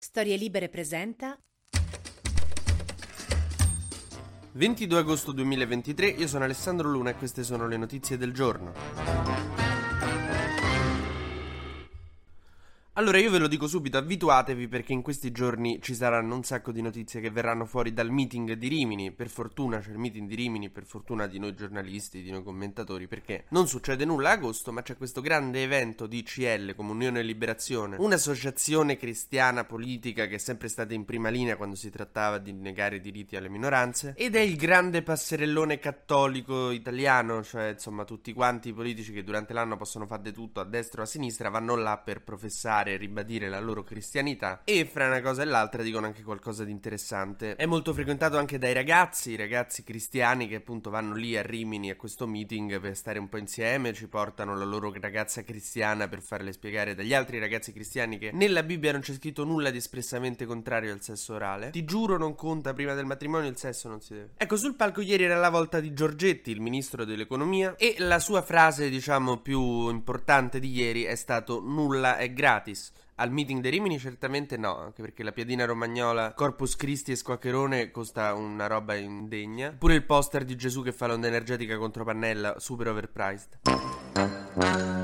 Storie Libere presenta 22 agosto 2023, io sono Alessandro Luna e queste sono le notizie del giorno. Allora io ve lo dico subito, abituatevi perché in questi giorni ci saranno un sacco di notizie che verranno fuori dal meeting di Rimini. Per fortuna c'è il meeting di Rimini, per fortuna di noi giornalisti, di noi commentatori, perché non succede nulla a agosto, ma c'è questo grande evento di CL, Comunione e Liberazione, un'associazione cristiana politica che è sempre stata in prima linea quando si trattava di negare i diritti alle minoranze, ed è il grande passerellone cattolico italiano, cioè insomma tutti quanti i politici che durante l'anno possono fare di tutto a destra o a sinistra vanno là per professare e ribadire la loro cristianità e fra una cosa e l'altra dicono anche qualcosa di interessante. È molto frequentato anche dai ragazzi, i ragazzi cristiani che appunto vanno lì a Rimini a questo meeting per stare un po' insieme, ci portano la loro ragazza cristiana per farle spiegare dagli altri ragazzi cristiani che nella Bibbia non c'è scritto nulla di espressamente contrario al sesso orale. Ti giuro non conta prima del matrimonio il sesso non si deve. Ecco, sul palco ieri era la volta di Giorgetti, il ministro dell'economia, e la sua frase diciamo più importante di ieri è stato nulla è gratis. Al meeting dei Rimini certamente no, anche perché la piadina romagnola Corpus Christi e Squaccherone costa una roba indegna. Pure il poster di Gesù che fa l'onda energetica contro Pannella, super overpriced.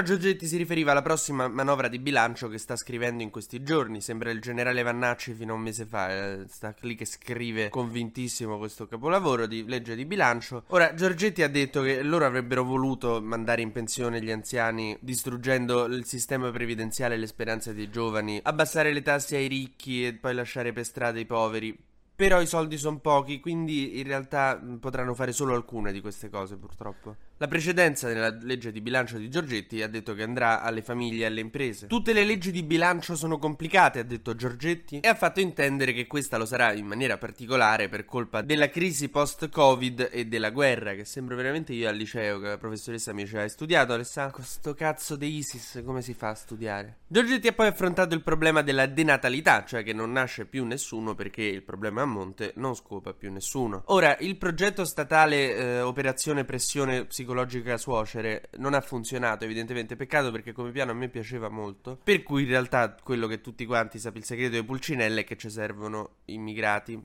Però Giorgetti si riferiva alla prossima manovra di bilancio che sta scrivendo in questi giorni. Sembra il generale Vannacci fino a un mese fa. Eh, sta lì che scrive convintissimo questo capolavoro di legge di bilancio. Ora, Giorgetti ha detto che loro avrebbero voluto mandare in pensione gli anziani distruggendo il sistema previdenziale e le speranze dei giovani, abbassare le tasse ai ricchi e poi lasciare per strada i poveri. Però i soldi sono pochi, quindi in realtà potranno fare solo alcune di queste cose, purtroppo. La precedenza nella legge di bilancio di Giorgetti ha detto che andrà alle famiglie e alle imprese. Tutte le leggi di bilancio sono complicate, ha detto Giorgetti, e ha fatto intendere che questa lo sarà in maniera particolare per colpa della crisi post-Covid e della guerra, che sembra veramente io al liceo che la professoressa mi diceva hai studiato Alessandro? Questo cazzo di ISIS come si fa a studiare? Giorgetti ha poi affrontato il problema della denatalità, cioè che non nasce più nessuno perché il problema a monte non scopa più nessuno. Ora, il progetto statale eh, Operazione Pressione Psicologica psicologica suocere non ha funzionato evidentemente. Peccato perché come piano a me piaceva molto. Per cui in realtà quello che tutti quanti sapete il segreto di Pulcinella è che ci servono immigrati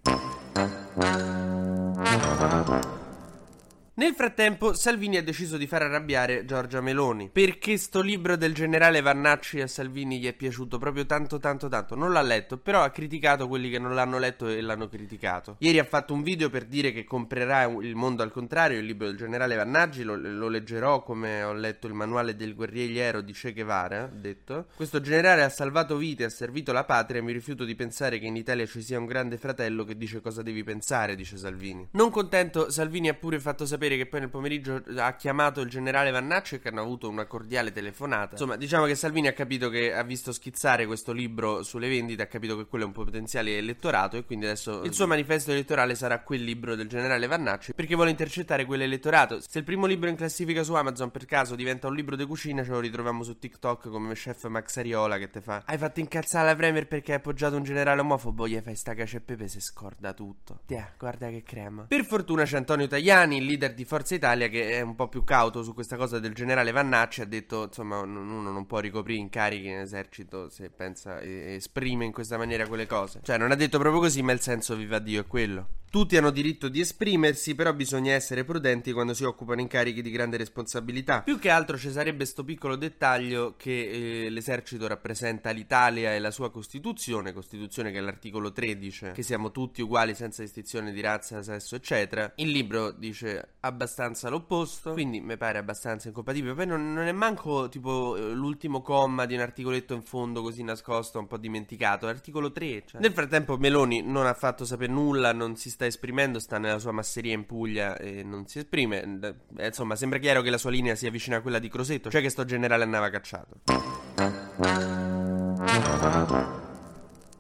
nel frattempo, Salvini ha deciso di far arrabbiare Giorgia Meloni. Perché sto libro del generale Vannacci a Salvini gli è piaciuto proprio tanto tanto tanto. Non l'ha letto, però ha criticato quelli che non l'hanno letto e l'hanno criticato. Ieri ha fatto un video per dire che comprerà Il mondo al contrario, il libro del generale Vannacci. Lo, lo leggerò come ho letto il manuale del guerrigliero di Che Guevara, ha detto. Questo generale ha salvato vite, ha servito la patria e mi rifiuto di pensare che in Italia ci sia un grande fratello che dice cosa devi pensare, dice Salvini. Non contento, Salvini ha pure fatto sapere sapere che poi nel pomeriggio ha chiamato il generale Vannacci e che hanno avuto una cordiale telefonata. Insomma, diciamo che Salvini ha capito che ha visto schizzare questo libro sulle vendite, ha capito che quello è un potenziale elettorato e quindi adesso il suo manifesto elettorale sarà quel libro del generale Vannacci perché vuole intercettare quell'elettorato. Se il primo libro in classifica su Amazon per caso diventa un libro di cucina, ce lo ritroviamo su TikTok come chef Max Ariola che te fa Hai fatto incazzare la Premier perché hai appoggiato un generale omofobo, gli fai sta cacio e pepe se scorda tutto. Tia, guarda che crema. Per fortuna c'è Antonio Tajani, il leader di Forza Italia che è un po' più cauto su questa cosa del generale Vannacci ha detto insomma uno non può ricoprire incarichi in esercito se pensa e esprime in questa maniera quelle cose. Cioè non ha detto proprio così ma il senso viva Dio è quello tutti hanno diritto di esprimersi, però bisogna essere prudenti quando si occupano incarichi di grande responsabilità. Più che altro ci sarebbe questo piccolo dettaglio che eh, l'esercito rappresenta l'Italia e la sua Costituzione, Costituzione che è l'articolo 13, che siamo tutti uguali senza distinzione di razza, sesso, eccetera. Il libro dice abbastanza l'opposto, quindi mi pare abbastanza incompatibile. Poi non, non è manco tipo eh, l'ultimo comma di un articoletto in fondo così nascosto, un po' dimenticato, l'articolo 3. Cioè. Nel frattempo Meloni non ha fatto sapere nulla, non si sta sta esprimendo sta nella sua masseria in Puglia e non si esprime. Eh, insomma, sembra chiaro che la sua linea sia vicina a quella di Crosetto, cioè che sto generale andava cacciato.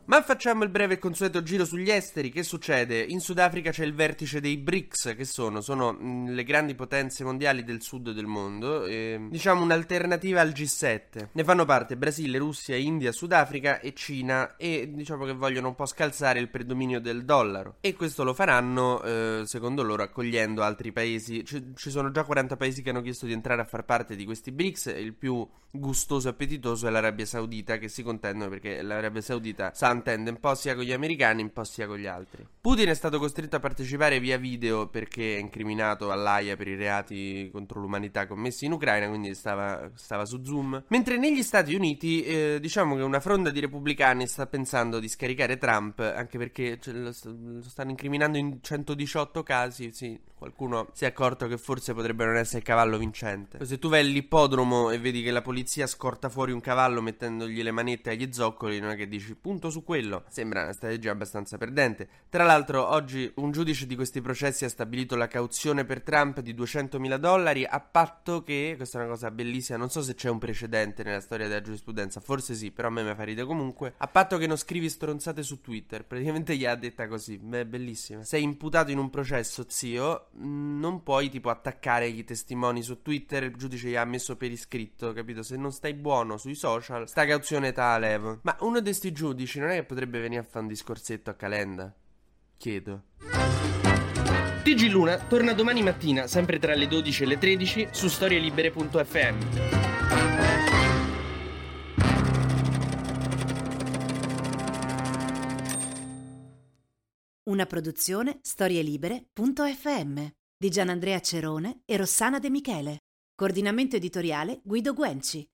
Ma facciamo il breve e consueto giro sugli esteri. Che succede? In Sudafrica c'è il vertice dei BRICS, che sono? Sono mh, le grandi potenze mondiali del sud del mondo, e, diciamo un'alternativa al G7. Ne fanno parte Brasile, Russia, India, Sudafrica e Cina e diciamo che vogliono un po' scalzare il predominio del dollaro. E questo lo faranno, eh, secondo loro, accogliendo altri paesi. C- ci sono già 40 paesi che hanno chiesto di entrare a far parte di questi BRICS. Il più gustoso e appetitoso è l'Arabia Saudita, che si contendono perché l'Arabia Saudita sa intende un po' sia con gli americani, un po' sia con gli altri. Putin è stato costretto a partecipare via video perché è incriminato all'AIA per i reati contro l'umanità commessi in Ucraina, quindi stava, stava su Zoom. Mentre negli Stati Uniti, eh, diciamo che una fronda di repubblicani sta pensando di scaricare Trump, anche perché lo stanno incriminando in 118 casi, sì, qualcuno si è accorto che forse potrebbe non essere il cavallo vincente. Se tu vai all'ippodromo e vedi che la polizia scorta fuori un cavallo mettendogli le manette agli zoccoli, non è che dici punto su quello. Sembra una strategia abbastanza perdente. Tra l'altro, oggi un giudice di questi processi ha stabilito la cauzione per Trump di 200.000 dollari a patto che, questa è una cosa bellissima, non so se c'è un precedente nella storia della giurisprudenza, forse sì, però a me mi fa ridere comunque, a patto che non scrivi stronzate su Twitter. Praticamente gli ha detta così, è bellissima. Sei imputato in un processo, zio, non puoi tipo attaccare i testimoni su Twitter, il giudice gli ha messo per iscritto, capito? Se non stai buono sui social, sta cauzione levo. Ma uno di questi giudici non è che potrebbe venire a fare un discorsetto a Calenda? Chiedo. TG Luna torna domani mattina, sempre tra le 12 e le 13, su storielibere.fm. Una produzione storielibere.fm di Gianandrea Cerone e Rossana De Michele. Coordinamento editoriale Guido Guenci.